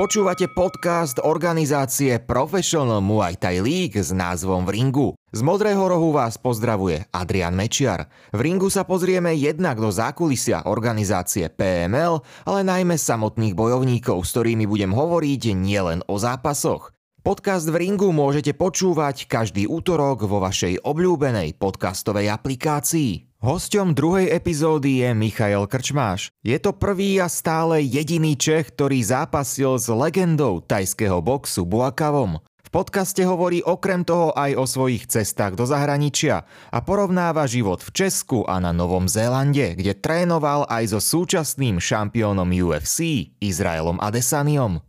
Počúvate podcast organizácie Professional Muay Thai League s názvom V ringu. Z Modrého rohu vás pozdravuje Adrian Mečiar. V ringu sa pozrieme jednak do zákulisia organizácie PML, ale najmä samotných bojovníkov, s ktorými budem hovoriť nielen o zápasoch. Podcast v ringu môžete počúvať každý útorok vo vašej obľúbenej podcastovej aplikácii. Hosťom druhej epizódy je Michael Krčmáš. Je to prvý a stále jediný Čech, ktorý zápasil s legendou tajského boxu Buakavom. V podcaste hovorí okrem toho aj o svojich cestách do zahraničia a porovnáva život v Česku a na Novom Zélande, kde trénoval aj so súčasným šampiónom UFC Izraelom Adesaniom.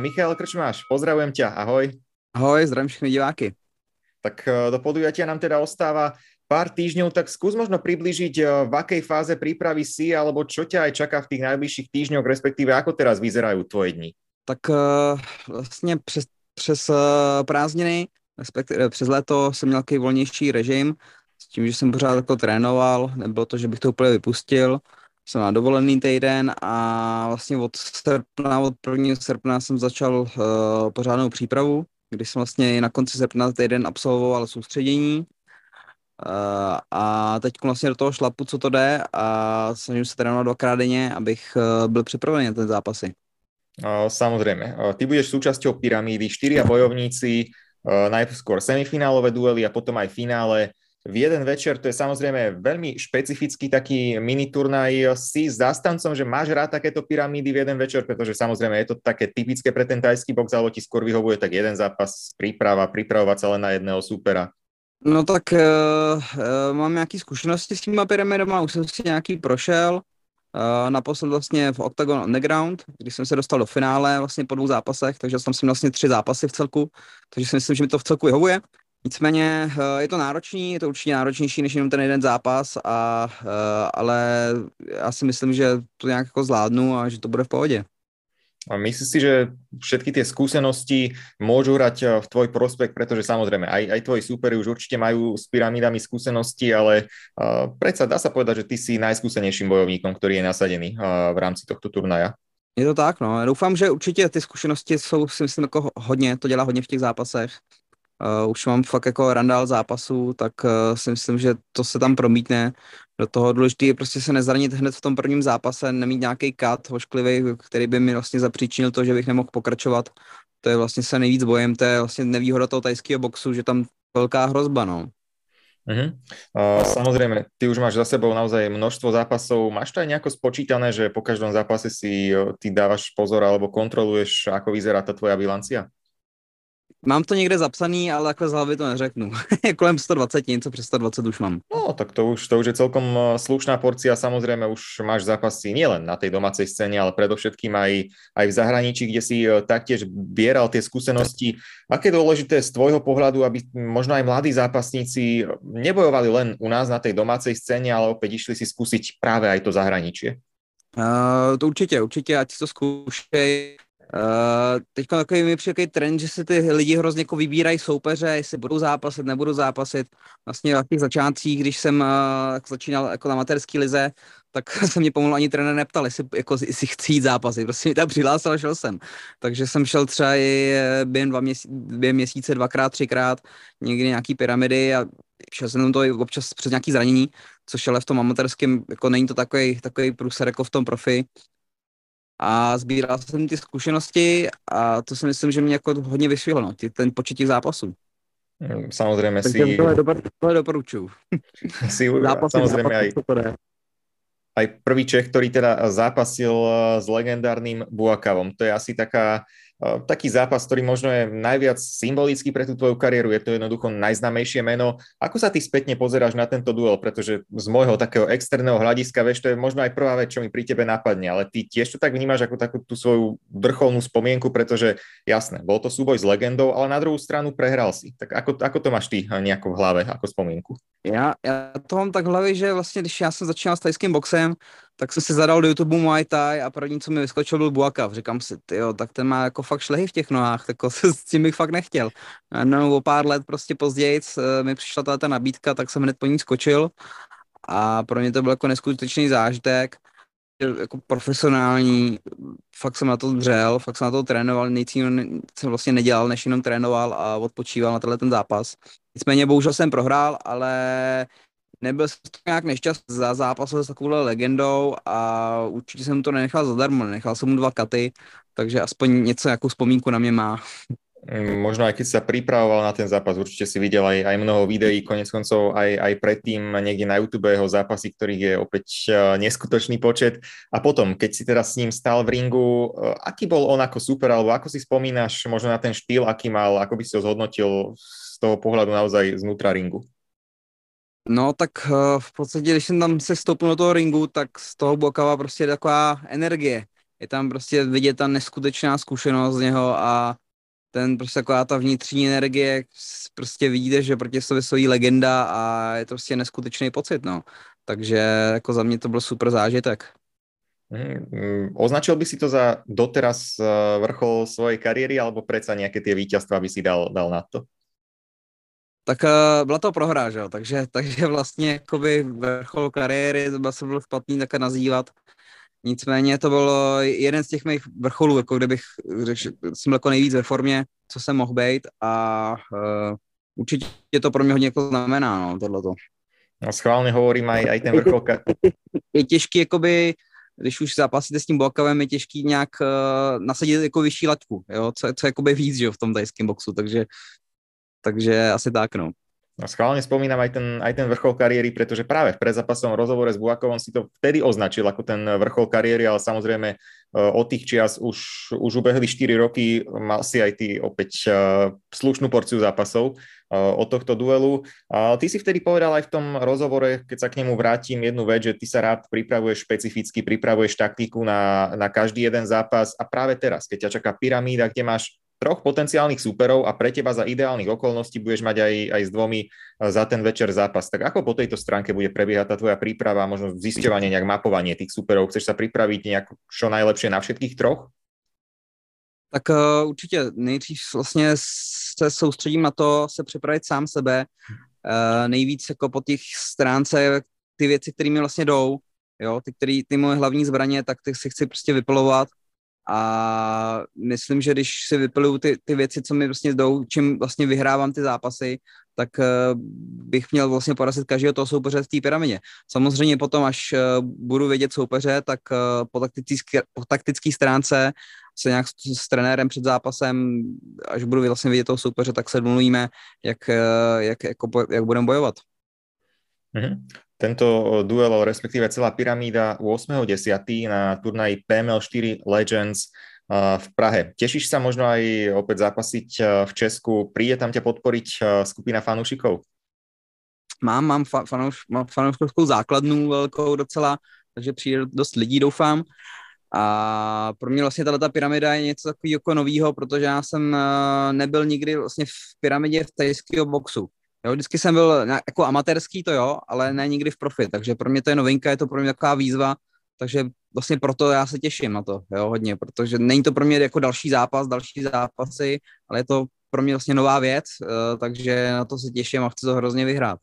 Michal Krčmáš, pozdravujem ťa, ahoj. Ahoj, zdravím všechny diváky. Tak eh, do podujatia nám teda ostáva pár týždňov, tak skús možno približiť, eh, v akej fáze prípravy si, alebo čo ťa aj čaká v tých najbližších týždňoch, respektíve ako teraz vyzerajú tvoje dni? Tak uh, vlastně přes, přes uh, prázdniny, respektive přes léto jsem měl takový volnější režim, s tím, že jsem pořád jako trénoval, nebylo to, že bych to úplně vypustil, jsem na dovolený týden a vlastně od srpna, od 1. srpna jsem začal uh, pořádnou přípravu, kdy jsem vlastně na konci srpna týden absolvoval soustředění, a teď vlastně do toho šlapu, co to jde a snažím se trénovat dvakrát denně, abych uh, byl připravený na ten zápasy. Samozrejme, uh, ty budeš súčasťou pyramídy, štyria bojovníci, najskôr semifinálové duely a potom aj finále. V jeden večer, to je samozrejme veľmi špecifický taký mini turnaj. Si zastancom, že máš rád takéto pyramídy v jeden večer, pretože samozrejme je to také typické pre ten tajský box, alebo ti skôr vyhovuje tak jeden zápas, príprava, pripravovať sa len na jedného supera. No tak uh, uh, mám nějaké zkušenosti s těma pyramidama, už jsem si nějaký prošel. Uh, naposled vlastně v Octagon Underground, když jsem se dostal do finále vlastně po dvou zápasech, takže tam jsem vlastně tři zápasy v celku, takže si myslím, že mi to v celku vyhovuje. Nicméně uh, je to náročný, je to určitě náročnější než jenom ten jeden zápas, a, uh, ale já si myslím, že to nějak jako zvládnu a že to bude v pohodě. Myslíš si, že všetky tie skúsenosti môžu hrať eh, v tvoj prospekt, pretože samozrejme aj, aj tvoji súperi už určite majú s pyramidami skúsenosti, ale uh, predsa dá sa povedať, že ty si najskúsenejším bojovníkom, ktorý je nasadený uh, v rámci tohto turnaja. Je to tak, no. Doufám, že určitě ty zkušenosti jsou, si myslím, jako hodně, to dělá hodně v těch zápasech. Uh, už mám fakt jako randál zápasů, tak uh, si myslím, že to se tam promítne do toho. Důležité je prostě se nezranit hned v tom prvním zápase, nemít nějaký kat hošklivý, který by mi vlastně zapříčinil to, že bych nemohl pokračovat. To je vlastně se nejvíc bojem, to je vlastně nevýhoda toho tajského boxu, že tam velká hrozba, no. Uh-huh. Uh, samozrejme, ty už máš za sebou naozaj množstvo zápasov. Máš to aj nejako spočítané, že po každom zápase si ty dávaš pozor alebo kontroluješ, ako vyzerá tá tvoja bilancia? Mám to někde zapsaný, ale takhle z hlavy to neřeknu. Kolem 120, něco přes 120 už mám. No, tak to už, to už je celkom eh, slušná porcia. Samozrejme, už máš zápasy nielen na tej domácej scéne, ale predovšetkým aj, aj v zahraničí, kde si eh, taktiež bieral tie skúsenosti. Aké je dôležité z tvojho pohľadu, aby možno aj mladí zápasníci nebojovali len u nás na tej domácej scéne, ale opäť išli si skúsiť práve aj to zahraničie? Uh, to určitě, určitě, ať si to zkoušej Uh, teď takový mi přijde trend, že se ty lidi hrozně jako vybírají soupeře, jestli budou zápasit, nebudou zápasit. Vlastně v těch začátcích, když jsem uh, začínal jako na materský lize, tak se mě pomalu ani trenér neptal, jestli, jako, jestli chci jít zápasit. Prostě mi tam přihlásil a šel jsem. Takže jsem šel třeba i eh, během, dva měsíce, během měsíce dvakrát, třikrát, někdy nějaký pyramidy a šel jsem to i občas přes nějaký zranění, což ale v tom amatérském, jako není to takový, takový průser jako v tom profi, a sbíral jsem ty zkušenosti a to si myslím, že mě jako hodně vyšvihlo, no, ten počet těch zápasů. Mm, samozřejmě si... Tohle, dopor, tohle doporučuju. Si, zápasy, samozřejmě aj, aj prvý Čech, ktorý teda zápasil s legendárnym Buakavom. To je asi taká taký zápas, ktorý možno je najviac symbolický pre tú tvoju kariéru, je to jednoducho najznamejšie meno. Ako sa ty spätne pozeráš na tento duel, pretože z môjho takého externého hľadiska, vieš, to je možno aj prvá vec, čo mi pri tebe napadne, ale ty tiež to tak vnímaš ako takú tú svoju vrcholnú spomienku, pretože jasné, bol to súboj s legendou, ale na druhú stranu prehral si. Tak ako, ako to máš ty nejako v hlave, ako spomienku? Já, já to mám tak v hlavě, že vlastně, když já jsem začínal s tajským boxem, tak jsem si zadal do YouTube Muay Thai a první, co mi vyskočil, byl Buakav. Říkám si, jo, tak ten má jako fakt šlehy v těch nohách, tak s tím bych fakt nechtěl. No, o pár let prostě později eh, mi přišla ta nabídka, tak jsem hned po ní skočil a pro mě to byl jako neskutečný zážitek jako profesionální, fakt jsem na to dřel, fakt jsem na to trénoval, nic jiného jsem vlastně nedělal, než jenom trénoval a odpočíval na tenhle ten zápas. Nicméně bohužel jsem prohrál, ale nebyl jsem to nějak nešťastný za zápas s takovou legendou a určitě jsem to nenechal zadarmo, nechal jsem mu dva katy, takže aspoň něco, jakou vzpomínku na mě má. Mm, možno aj keď sa pripravoval na ten zápas, určite si videl aj, aj mnoho videí, konec koncov aj, aj predtým niekde na YouTube jeho zápasy, ktorých je opäť uh, neskutočný počet. A potom, keď si teraz s ním stál v ringu, uh, aký bol on ako super, alebo ako si spomínaš možno na ten štýl, aký mal, ako by si ho zhodnotil z toho pohľadu naozaj znútra ringu? No tak uh, v podstatě, když jsem tam se stoupil do toho ringu, tak z toho Bokava prostě taková energie. Je tam prostě vidět ta neskutečná zkušenost z něho a ten prostě taková ta vnitřní energie, prostě vidíte, že proti sobě stojí legenda a je to prostě neskutečný pocit, no. Takže jako za mě to byl super zážitek. Mm, označil by si to za doteraz eh, vrchol svojej kariéry alebo predsa nejaké tie víťazstva by si dal, dal na to? Tak uh, byla to prohra, že jo? Takže, takže vlastně jakoby vrchol kariéry, to by se bylo špatný také nazývat, Nicméně to byl jeden z těch mých vrcholů, jako kdybych řekl, jsem jako nejvíc ve formě, co jsem mohl být a uh, určitě to pro mě hodně jako znamená, no, tohleto. No schválně hovorím aj, aj ten vrchol. Je těžký, jakoby, když už zápasíte s tím Bolkavem, je těžký nějak uh, nasadit jako vyšší laťku, jo, co, co jakoby víc, že jo, v tom tajském boxu, takže, takže asi tak, no. No, schválne spomínam aj ten, aj ten vrchol kariéry, pretože práve v predzápasovom rozhovore s Buakovom si to vtedy označil ako ten vrchol kariéry, ale samozrejme e, od tých čias už, už ubehli 4 roky, mal si aj ty opäť e, slušnú porciu zápasov e, od tohto duelu. Ty si vtedy povedal aj v tom rozhovore, keď sa k nemu vrátim, jednu vec, že ty sa rád pripravuješ špecificky, pripravuješ taktiku na, na každý jeden zápas a práve teraz, keď ťa čaká pyramída, kde máš troch potenciálnych súperov a pre teba za ideálnych okolností budeš mať aj, aj s dvomi e, za ten večer zápas. Tak ako po tejto stránke bude prebiehať tá tvoja príprava, možno zisťovanie, nejak mapovanie tých súperov? Chceš sa pripraviť nejak čo najlepšie na všetkých troch? Tak uh, určitě nejdřív vlastně se soustředím na to, se připravit sám sebe, uh, nejvíc jako po těch stránce, ty věci, které mi vlastně jdou, jo, ty, který, ty moje hlavní zbraně, tak ty si chci prostě vypilovat a myslím, že když si vypiluju ty, ty věci, co mi vlastně jdou, čím vlastně vyhrávám ty zápasy, tak uh, bych měl vlastně porazit každého toho soupeře v té pyramidě. Samozřejmě potom, až uh, budu vědět soupeře, tak uh, po, taktický, po taktický stránce se nějak s, s trenérem před zápasem, až budu vlastně vidět toho soupeře, tak se domluvíme, jak, jak, jako, jak budeme bojovat. Mm-hmm. Tento duel, respektíve celá pyramída 8.10. na turnaji PML 4 Legends v Prahe. Tešíš sa možno aj opäť zápasiť v Česku? Príde tam ťa podporiť skupina fanúšikov? Mám, mám, fa- mám fanouškovskou základnu velkou docela, takže přijde dost lidí, doufám. A pro mě vlastně tato pyramida je něco takového jako novýho, protože já jsem nebyl nikdy vlastně v pyramidě v tajského boxu. Jo, vždycky jsem byl jako amatérský, to jo, ale ne nikdy v profi, takže pro mě to je novinka, je to pro mě taková výzva, takže vlastně proto já se těším na to, jo, hodně, protože není to pro mě jako další zápas, další zápasy, ale je to pro mě vlastně nová věc, uh, takže na to se těším a chci to hrozně vyhrát.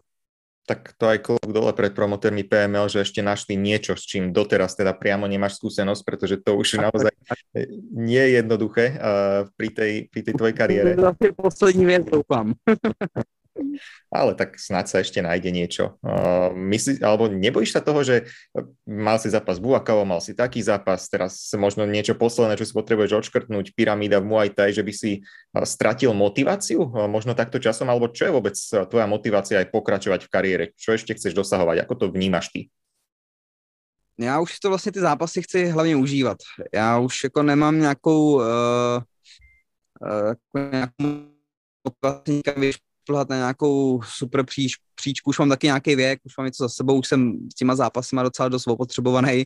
Tak to aj klok dole pred promotérmi PML, že ešte našli niečo, s čím doteraz teda priamo nemáš skúsenosť, pretože to už naozaj nie je jednoduché uh, pri, tej, pri tej tvojej kariére. To je poslední věc, doufám. Ale tak snáď sa ešte nájde niečo. Uh, myslí, alebo nebojíš sa toho, že mal si zápas Buakavo, mal si taký zápas, teraz možno niečo posledné, čo si potrebuješ odškrtnúť, pyramída v Muay Thai, že by si stratil motiváciu možno takto časom, alebo čo je vôbec tvoja motivácia aj pokračovať v kariére? Čo ešte chceš dosahovať? Ako to vnímaš ty? Já už to vlastně ty zápasy chci hlavně užívat. Já už jako nemám nějakou, uh, uh, jako nějakou motivaci, plhat na nějakou super příč, příčku, už mám taky nějaký věk, už mám něco za sebou, už jsem s těma zápasy docela dost opotřebovaný,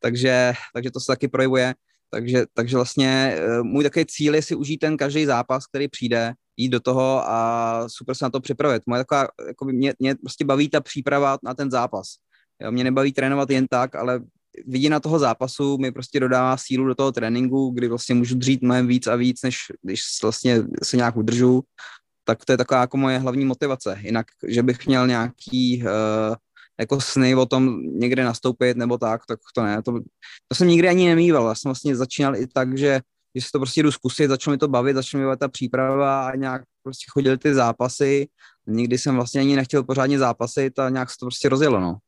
takže, takže to se taky projevuje. Takže, takže vlastně eh, můj takový cíl je si užít ten každý zápas, který přijde, jít do toho a super se na to připravit. Moje taková, jako mě, mě prostě baví ta příprava na ten zápas. Jo, mě nebaví trénovat jen tak, ale vidina toho zápasu mi prostě dodává sílu do toho tréninku, kdy vlastně můžu dřít mnohem víc a víc, než když vlastně se nějak udržu tak to je taková jako moje hlavní motivace. Jinak, že bych měl nějaký, uh, jako sny o tom někde nastoupit nebo tak, tak to ne. To, to jsem nikdy ani nemýval. Já jsem vlastně začínal i tak, že, že si to prostě jdu zkusit, začalo mi to bavit, začalo mi bavit ta příprava a nějak prostě chodili ty zápasy. Nikdy jsem vlastně ani nechtěl pořádně zápasit a nějak se to prostě rozjelo, no.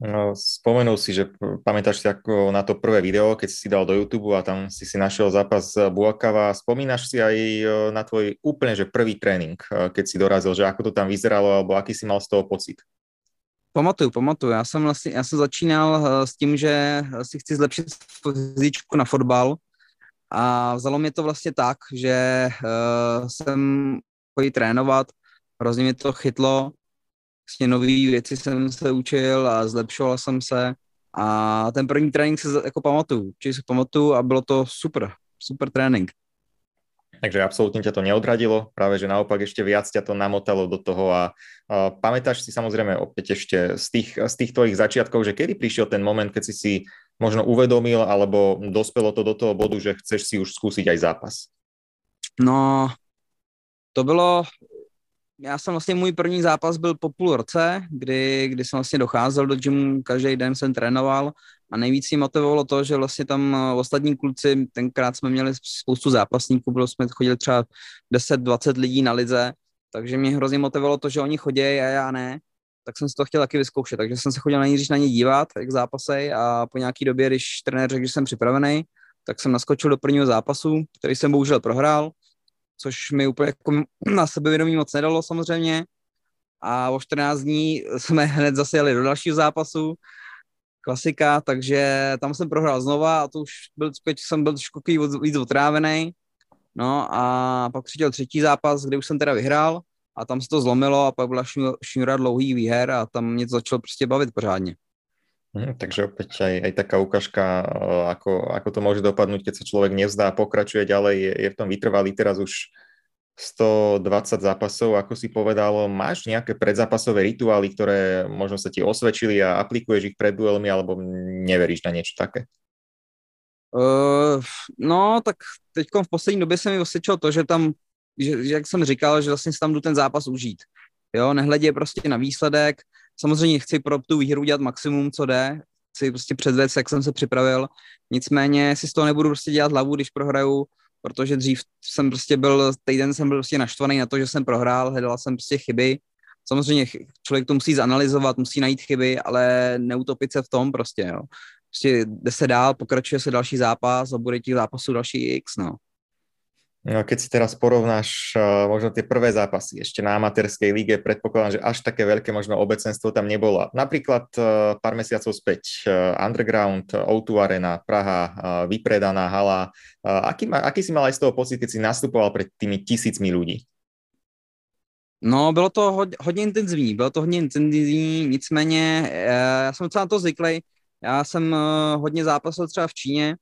No, spomenul si, že pamätáš si ako na to prvé video, keď si dal do YouTube a tam si si našiel zápas Buakava. Spomínaš si aj e, na tvoj úplne že prvý trénink, e, keď si dorazil, že ako to tam vyzeralo, alebo aký si mal z toho pocit? Pamatuju, pamatuju. Já jsem vlastně, já jsem začínal e, s tím, že si chci zlepšit fyzičku na fotbal a vzalo mě to vlastně tak, že jsem chodil trénovat, hrozně mě to chytlo, vlastně nové věci jsem se učil a zlepšoval jsem se a ten první trénink se jako pamatuju, určitě si pamatuju a bylo to super, super trénink. Takže absolútne ťa to neodradilo, práve že naopak ešte viac ťa to namotalo do toho a, a pamätáš si samozrejme opäť ešte z tých, z tých tvojich začiatkov, že kedy prišiel ten moment, keď si si možno uvedomil alebo dospelo to do toho bodu, že chceš si už skúsiť aj zápas? No, to bylo já jsem vlastně, můj první zápas byl po půl roce, kdy, kdy jsem vlastně docházel do gymu, každý den jsem trénoval a nejvíc mě motivovalo to, že vlastně tam eh, ostatní kluci, tenkrát jsme měli spoustu zápasníků, bylo jsme chodili třeba 10-20 lidí na lize, takže mě hrozně motivovalo to, že oni chodí a já ne, tak jsem si to chtěl taky vyzkoušet, takže jsem se chodil nejdřív na ně dívat, jak zápasej a po nějaký době, když trenér řekl, že jsem připravený, tak jsem naskočil do prvního zápasu, který jsem bohužel prohrál, což mi úplně jako na sebevědomí moc nedalo samozřejmě. A o 14 dní jsme hned zase jeli do dalšího zápasu, klasika, takže tam jsem prohrál znova a to už byl, jsem byl trošku víc otrávený. No a pak přišel třetí zápas, kde už jsem teda vyhrál a tam se to zlomilo a pak byla šňura dlouhý výher a tam mě to začalo prostě bavit pořádně. Hmm, takže opäť aj, aj taká ukážka, eh, ako, ako to môže dopadnúť, keď sa človek nevzdá, pokračuje ďalej, je, je v tom vytrvalý teraz už 120 zápasov, ako si povedal. Máš nejaké predzápasové rituály, ktoré možno sa ti osvedčili a aplikuješ ich pred duelmi, alebo neveríš na niečo také? Uh, no, tak teď v poslední době se mi osvědčilo to, že tam, že jak jsem říkal, že vlastně si tam jdu ten zápas užít. Jo, nehledě prostě na výsledek, Samozřejmě chci pro tu výhru dělat maximum, co jde, chci prostě předvést, jak jsem se připravil, nicméně si z toho nebudu prostě dělat hlavu, když prohraju, protože dřív jsem prostě byl, týden jsem byl prostě naštvaný na to, že jsem prohrál, hledal jsem prostě chyby, samozřejmě člověk to musí zanalizovat, musí najít chyby, ale neutopit se v tom prostě, jo. Prostě jde se dál, pokračuje se další zápas a bude těch zápasů další x, no. Keď si teraz porovnáš uh, možno tie prvé zápasy ešte na amatérskej líge, predpokladám, že až také veľké možno obecenstvo tam nebolo. Napríklad uh, pár mesiacov späť uh, Underground, O2 Arena, Praha, vypredaná hala. Aký, aký si mal aj z toho pocit, keď si nastupoval pred tými tisícmi ľudí? No, bylo to hodně, hodně intenzivní, bylo to hodně intenzivní, nicméně já jsem docela na to zvyklý. Já jsem hodně zápasil třeba v Číně,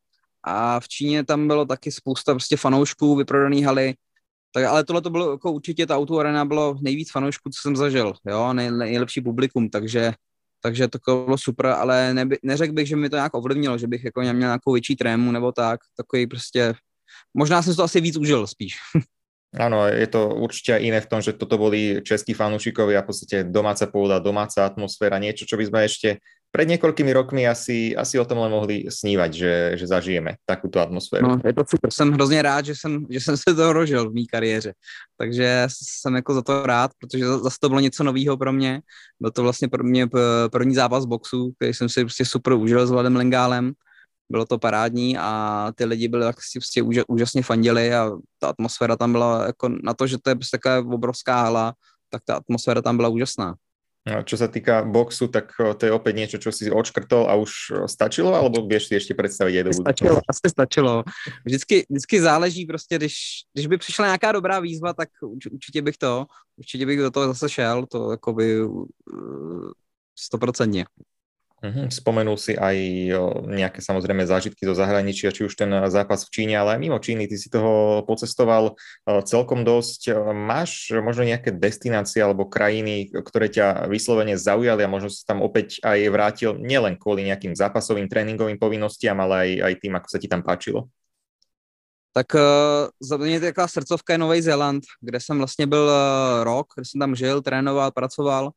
a v Číně tam bylo taky spousta prostě fanoušků, vyprodaný haly, tak, ale tohle to bylo jako určitě ta auto arena bylo nejvíc fanoušků, co jsem zažil, jo, nej, nejlepší publikum, takže, takže to bylo super, ale neby, neřekl bych, že mi to nějak ovlivnilo, že bych jako měl nějakou větší trému nebo tak, takový prostě, možná jsem to asi víc užil spíš. Áno, je to určite iné v tom, že toto boli českí fanúšikovia, v podstate domáca pôda, domáca atmosféra, niečo, čo by sme ešte pred niekoľkými rokmi asi, asi o tom mohli snívať, že, že zažijeme takúto atmosféru. No, je to super. Jsem hrozně rád, že jsem, že jsem se to rožil v mý kariéře. Takže jsem jako za to rád, protože zase to bylo něco nového pro mě. Byl to vlastně pro mě první zápas boxu, který jsem si prostě super užil s Vladem Lengálem. Bylo to parádní a ty lidi byli tak si prostě úžasně fandili a ta atmosféra tam byla jako na to, že to je prostě taková obrovská hala, tak ta atmosféra tam byla úžasná. No, čo sa týka boxu, tak to je opäť niečo, čo si odškrtol a už stačilo, alebo vieš si ešte predstaviť aj do Stačilo, asi stačilo. Vždycky, vždycky záleží prostě, když, když by přišla nějaká dobrá výzva, tak určitě bych to, určitě bych do toho zase šel, to jakoby stoprocentně. Uh-huh. Spomenul si aj nejaké samozrejme zážitky zo zahraničia, či už ten zápas v Číne, ale aj mimo Číny. Ty si toho pocestoval celkom dosť. Máš možno nejaké destinácie alebo krajiny, ktoré ťa vyslovene zaujali a možno sa tam opäť aj vrátil nielen kvôli nejakým zápasovým tréningovým povinnostiam, ale aj, aj tým, ako sa ti tam páčilo? Tak za mě taková srdcovka je Nový Zéland, kde jsem vlastně byl rok, kde jsem tam žil, trénoval, pracoval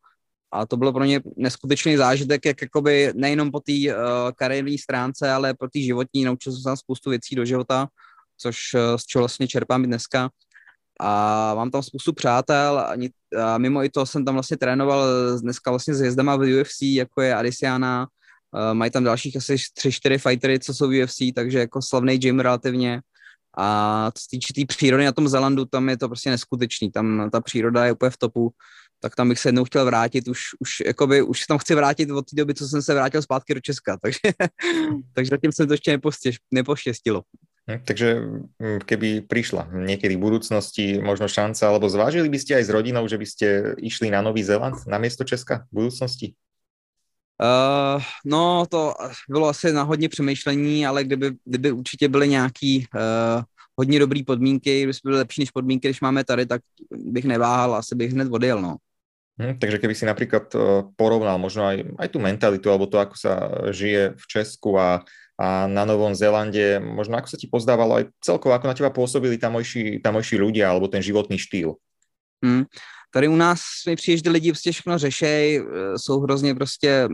a to bylo pro mě neskutečný zážitek, jak jakoby nejenom po té uh, kariérní stránce, ale po té životní, naučil jsem se spoustu věcí do života, což uh, z čeho vlastně čerpám i dneska. A mám tam spoustu přátel a, a mimo i to jsem tam vlastně trénoval dneska vlastně s jezdama v UFC, jako je Adisiana, uh, mají tam dalších asi 3-4 fightery, co jsou v UFC, takže jako slavný gym relativně. A co se týče té tý přírody na tom Zelandu, tam je to prostě neskutečný, tam ta příroda je úplně v topu tak tam bych se jednou chtěl vrátit, už, už, jakoby, už se tam chci vrátit od té doby, co jsem se vrátil zpátky do Česka, takže, takže zatím se to ještě nepostěž, nepoštěstilo. Hm, takže hm, keby prišla niekedy v budúcnosti možno šanca, alebo zvážili by ste aj s rodinou, že by ste išli na Nový Zéland na miesto Česka v budúcnosti? Uh, no, to bylo asi na hodně přemýšlení, ale kdyby, kdyby určitě byly nějaký uh, hodně dobrý podmínky, kdyby byly lepší než podmínky, když máme tady, tak bych neváhal, asi bych hned odjel, no. Hm, takže keby si napríklad eh, porovnal možno aj, aj tú mentalitu alebo to, ako sa žije v Česku a, a na Novom Zélande, možno ako sa ti pozdávalo aj celkovo, ako na teba pôsobili tamojší, tamojší ľudia alebo ten životný štýl? Hmm. Tady u nás mi přijde, že lidi prostě všechno řešej, eh, jsou hrozně prostě,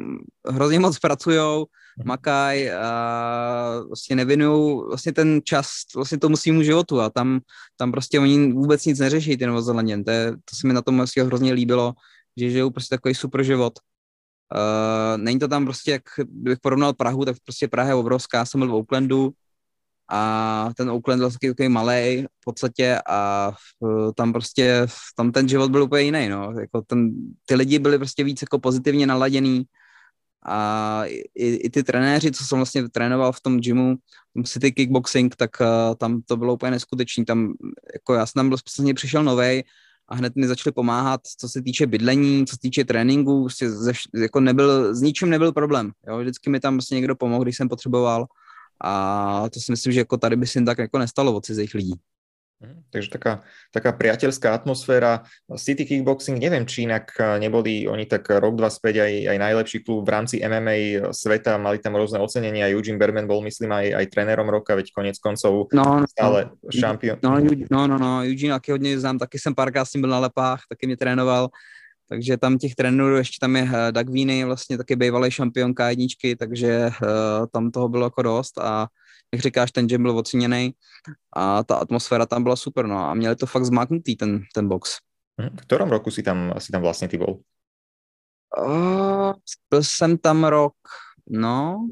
hrozně moc pracujou, mhm. makaj a vlastně nevinují vlastně ten čas vlastně tomu svýmu životu a tam, tam prostě oni vůbec nic neřeší, ty Novozelanděn. To, to se mi na tom vlastně hrozně líbilo, že žijou prostě takový super život. Uh, není to tam prostě, jak bych porovnal Prahu, tak prostě Praha je obrovská, jsem byl v Oaklandu a ten Oakland byl taky takový malý v podstatě a uh, tam prostě, tam ten život byl úplně jiný, no. Jako ten, ty lidi byli prostě víc jako pozitivně naladěný a i, i ty trenéři, co jsem vlastně trénoval v tom gymu, v tom City Kickboxing, tak uh, tam to bylo úplně neskutečný. Tam, jako já jsem tam byl, přišel novej a hned mi začali pomáhat, co se týče bydlení, co se týče tréninku, prostě ze, jako nebyl, s ničím nebyl problém. Jo? Vždycky mi tam prostě někdo pomohl, když jsem potřeboval a to si myslím, že jako tady by si tak jako nestalo od cizích lidí. Mhm, takže taká, taká priateľská atmosféra. City Kickboxing, neviem, či inak eh, neboli oni tak rok, dva späť aj, aj najlepší klub v rámci MMA sveta, mali tam rôzne ocenenia, Eugene Berman bol, myslím, aj, aj trénerom roka, veď konec koncov no, no, stále no, šampion. No, no, no, no, Eugene taky hodně znám, taky jsem párkrát s ním byl na lepách, taky mě trénoval, takže tam těch trenérů, ještě tam je eh, Doug Viny, vlastně taky bývalý šampion K1, takže uh, tam toho bylo jako dost. A jak říkáš, ten gym byl oceněný a ta atmosféra tam byla super, no a měli to fakt zmáknutý, ten, ten box. Mhm. V kterém roku si tam, si tam vlastně ty bol? Uh, byl jsem tam rok, no,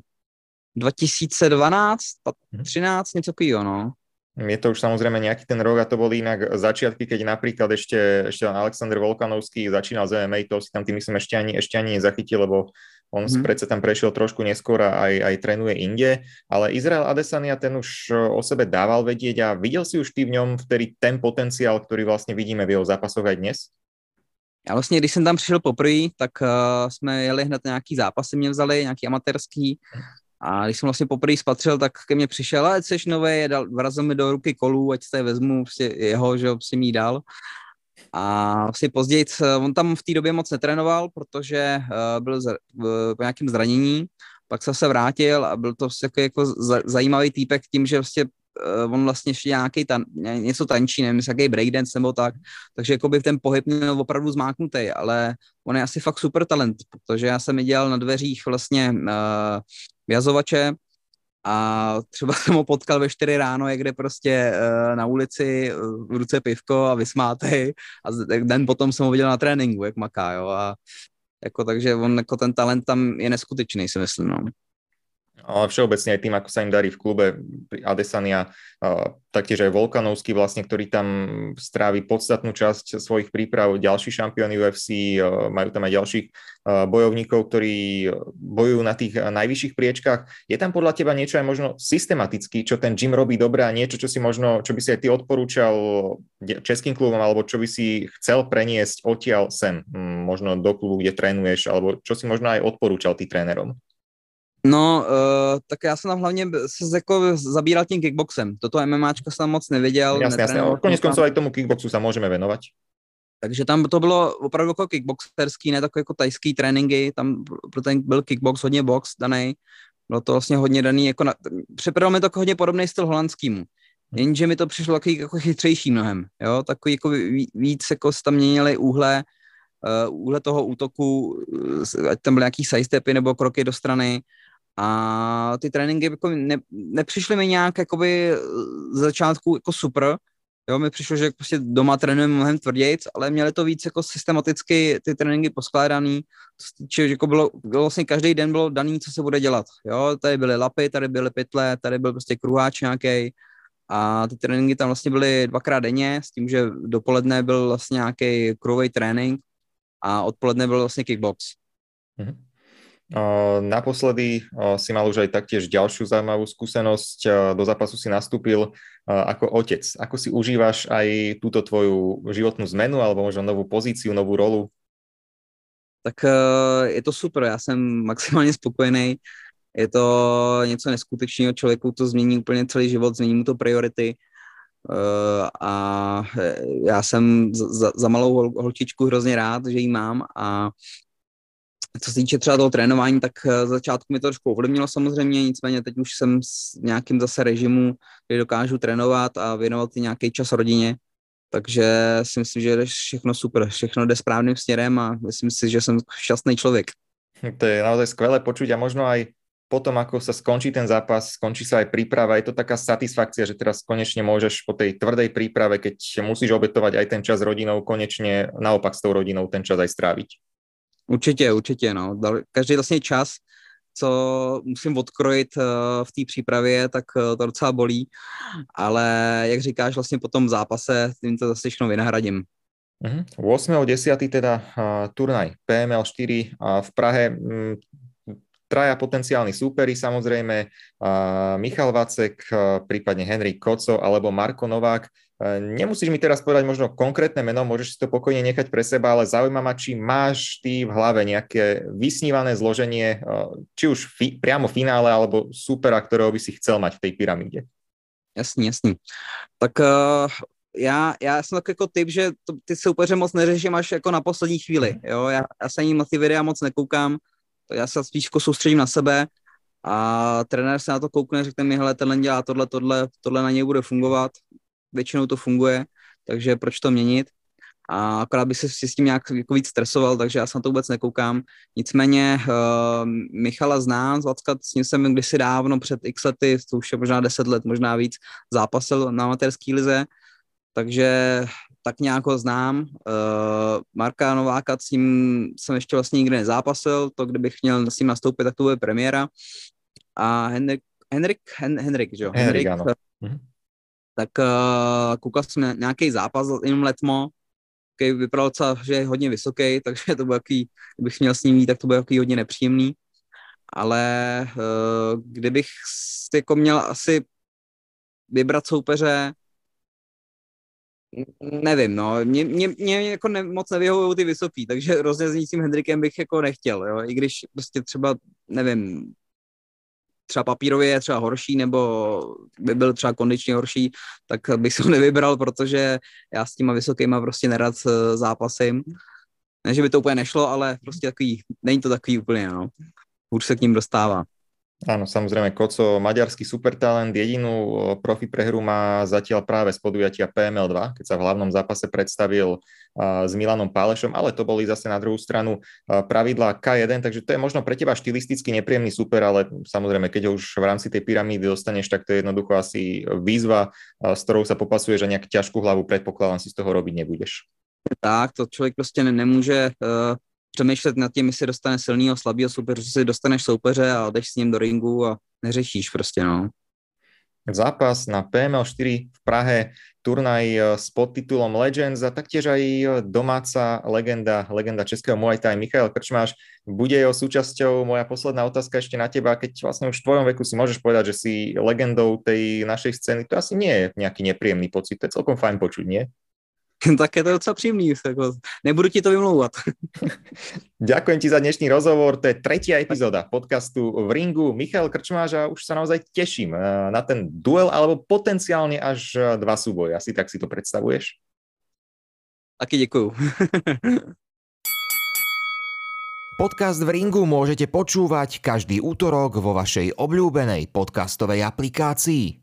2012, 13, něco takového, no. Je to už samozrejme nejaký ten rok a to boli inak začiatky, keď napríklad ešte, ešte Aleksandr Volkanovský začínal z MMA, to si tam tým myslím ešte ani, ešte ani nezachytil, lebo on mm. predsa tam prešiel trošku neskôr a aj, aj trénuje inde, ale Izrael Adesania ten už o sebe dával vedieť a videl si už ty v ňom vtedy ten potenciál, ktorý vlastne vidíme v jeho zápasoch aj dnes? Já vlastně, když jsem tam přišel poprvé, tak uh, jsme jeli hned nějaký zápasy, mě vzali, nějaký amatérský. A když jsem vlastně poprvé spatřil, tak ke mně přišel, ať jsi nový, dal, vrazil mi do ruky kolů, ať se vezmu prostě jeho, že si mi dal. A vlastně později, on tam v té době moc netrénoval, protože uh, byl po nějakém zranění, pak se se vrátil a byl to jako, jako zajímavý týpek tím, že vlastně uh, on vlastně ještě nějaký tan, něco tančí, nevím, jaký breakdance nebo tak, takže jako by ten pohyb měl opravdu zmáknutý, ale on je asi fakt super talent, protože já jsem dělal na dveřích vlastně uh, vyazovače a třeba jsem ho potkal ve 4 ráno, kde prostě uh, na ulici uh, v ruce pivko a vysmátej. A den potom jsem ho viděl na tréninku, jak maká, jo, a jako takže on jako ten talent tam je neskutečný, si myslím, no ale všeobecne aj tým, ako sa im darí v klube Adesania, taktiež aj Volkanovský vlastne, ktorý tam strávi podstatnú časť svojich príprav, ďalší šampióny UFC, majú tam aj ďalších bojovníkov, ktorí bojujú na tých najvyšších priečkách. Je tam podľa teba niečo aj možno systematicky, čo ten Jim robí dobre a niečo, čo si možno, čo by si aj ty odporúčal českým klubom, alebo čo by si chcel preniesť odtiaľ sem, možno do klubu, kde trénuješ, alebo čo si možno aj odporúčal ty trénerom? No, uh, tak já jsem tam hlavně se jako zabíral tím kickboxem. Toto MMAčko jsem moc nevěděl. Jasně, jasně. Konec koncov aj tomu kickboxu se můžeme věnovat. Takže tam to bylo opravdu jako kickboxerský, ne takové jako tajský tréninky, tam pro ten byl kickbox hodně box daný, bylo to vlastně hodně daný, jako na, připadalo mi to jako hodně podobný styl holandskýmu, jenže mi to přišlo takový jako chytřejší mnohem, jo, takový jako víc jako tam měnili úhle, úhle toho útoku, ať tam byly nějaký sidestepy nebo kroky do strany, a ty tréninky jako ne, nepřišly mi nějak jakoby z začátku jako super, Jo, mi přišlo, že prostě doma trénujeme mnohem tvrději, ale měli to víc jako systematicky ty tréninky poskládaný, že jako bylo, vlastně každý den bylo daný, co se bude dělat. Jo, tady byly lapy, tady byly pytle, tady byl prostě kruháč nějaký a ty tréninky tam vlastně byly dvakrát denně, s tím, že dopoledne byl vlastně nějaký kruhový trénink a odpoledne byl vlastně kickbox. Mm-hmm. Naposledy si mal už aj taktiež ďalšiu zaujímavú skúsenosť. Do zápasu si nastúpil ako otec. Ako si užívaš aj túto tvoju životnú zmenu alebo možno novú pozíciu, novú rolu? Tak e, je to super, já jsem maximálně spokojený. Je to něco neskutečného, člověku to změní úplně celý život, změní mu to priority. E, a já jsem za, za malou holčičku hrozně rád, že ji mám a co se týče třeba toho trénování, tak eh, z začátku mi to trošku ovlivnilo samozřejmě, nicméně teď už jsem s nějakým zase režimu, kdy dokážu trénovat a věnovat i nějaký čas rodině, takže si myslím, že je všechno super, všechno jde správným směrem a myslím si, že jsem šťastný člověk. To je naozaj skvelé počuť a možno aj potom, ako sa skončí ten zápas, skončí sa aj príprava, je to taká satisfakcia, že teraz konečne môžeš po tej tvrdej príprave, keď musíš obetovať aj ten čas rodinou, konečne naopak s tou rodinou ten čas aj stráviť. Určitě, určitě, no. Každý vlastně čas, co musím odkrojit uh, v té přípravě, tak uh, to docela bolí, ale jak říkáš, vlastně po tom zápase tím to zase všechno vynahradím. Uh-huh. 8.10. teda uh, turnaj PML 4 uh, v Prahe. Um, traja potenciálni súperi, samozrejme uh, Michal Vacek, prípadne Henrik Koco alebo Marko Novák. E, nemusíš mi teraz povedať možno konkrétne meno, môžeš si to pokojne nechať pre seba, ale zaujíma ma, či máš ty v hlave nejaké vysnívané zloženie, e, či už fi, priamo finále, alebo supera, ktorého by si chcel mať v tej pyramíde. Jasný, jasný. Tak uh, já, já jsem tak jako typ, že to, ty soupeře moc neřeším až jako na poslední chvíli. Mhm. Jo? Já, já se ani na ty videa moc nekoukám, já se spíš jako soustředím na sebe a trenér se na to koukne, řekne mi, hele, tenhle dělá tohle, tohle, tohle na něj bude fungovat, většinou to funguje, takže proč to měnit? A akorát bych se s tím nějak jako víc stresoval, takže já se na to vůbec nekoukám. Nicméně uh, Michala znám, z Vacka, s ním jsem kdysi dávno před x lety, to už je možná 10 let, možná víc, zápasil na amatérský lize, takže tak nějak ho znám. Uh, Marka Nováka, s ním jsem ještě vlastně nikdy nezápasil, to kdybych měl s ním nastoupit, tak to bude premiéra. A Henrik, Henrik, Hen, Henrik, že jo? Henrik, Henrik ano. Tak uh, koukal jsem nějaký zápas jenom letmo, který vypadal docela, že je hodně vysoký, takže to bylo jaký, kdybych měl s ním jít, tak to bylo jaký hodně nepříjemný. Ale uh, kdybych jako měl asi vybrat soupeře, nevím, no, mě, mě, mě jako ne, moc nevyhovují ty vysoký, takže roznězní s Hendrikem bych jako nechtěl, jo, i když prostě třeba, nevím, třeba papírově je třeba horší, nebo by byl třeba kondičně horší, tak bych se ho nevybral, protože já s těma vysokýma prostě nerad eh, zápasím. Ne, že by to úplně nešlo, ale prostě takový, není to takový úplně, no. Už se k ním dostává. Áno, samozrejme, Koco, maďarský supertalent, jedinú profi prehru má zatiaľ práve z podujatia PML2, keď sa v hlavnom zápase predstavil s Milanom Pálešom, ale to boli zase na druhú stranu pravidlá K1, takže to je možno pre teba štilisticky nepríjemný super, ale samozrejme, keď ho už v rámci tej pyramídy dostaneš, tak to je jednoducho asi výzva, s ktorou sa popasuješ a nejak ťažkú hlavu predpokladám si z toho robiť nebudeš. Tak, to člověk prostě nemůže uh, přemýšlet nad tím, jestli dostane silného, slabého soupeře, si dostaneš soupeře a jdeš s ním do ringu a neřešíš prostě, no. Zápas na PML4 v Prahe, turnaj eh, s podtitulom Legends a taktiež aj eh, domáca legenda, legenda českého Muay Thai Michal Krčmáš bude jeho súčasťou. Moja posledná otázka ešte na teba, keď vlastne už v tvojom veku si môžeš povedať, že si legendou tej našej scény, to asi nie je nejaký nepríjemný pocit, to je celkom fajn počuť, nie? tak je to docela příjemný. Jako, nebudu ti to vymlouvat. Ďakujem ti za dnešný rozhovor. To je tretia epizóda podcastu v Ringu. Michal Krčmáš a už sa naozaj teším eh, na ten duel alebo potenciálne až eh, dva súboje. Asi tak si to predstavuješ? Taky děkuju. Podcast v Ringu môžete počúvať každý útorok vo vašej obľúbenej podcastovej aplikácii.